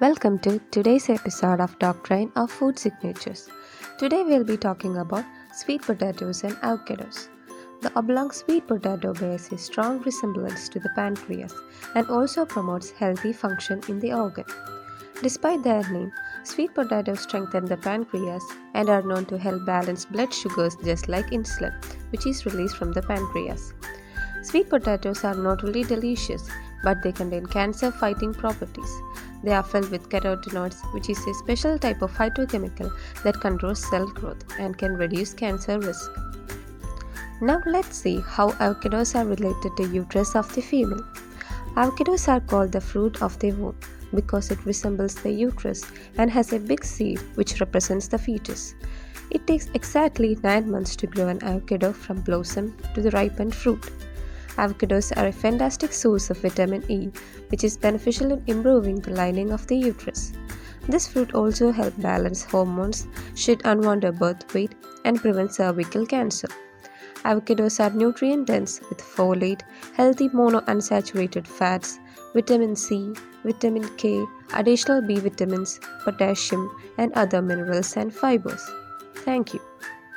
Welcome to today's episode of Doctrine of Food Signatures. Today we'll be talking about sweet potatoes and avocados. The oblong sweet potato bears a strong resemblance to the pancreas and also promotes healthy function in the organ. Despite their name, sweet potatoes strengthen the pancreas and are known to help balance blood sugars just like insulin, which is released from the pancreas. Sweet potatoes are not only delicious, but they contain cancer fighting properties. They are filled with carotenoids, which is a special type of phytochemical that controls cell growth and can reduce cancer risk. Now let's see how avocados are related to the uterus of the female. Avocados are called the fruit of the womb because it resembles the uterus and has a big seed which represents the fetus. It takes exactly 9 months to grow an avocado from blossom to the ripened fruit. Avocados are a fantastic source of vitamin E, which is beneficial in improving the lining of the uterus. This fruit also helps balance hormones, shed unwanted birth weight, and prevent cervical cancer. Avocados are nutrient dense with folate, healthy monounsaturated fats, vitamin C, vitamin K, additional B vitamins, potassium, and other minerals and fibers. Thank you.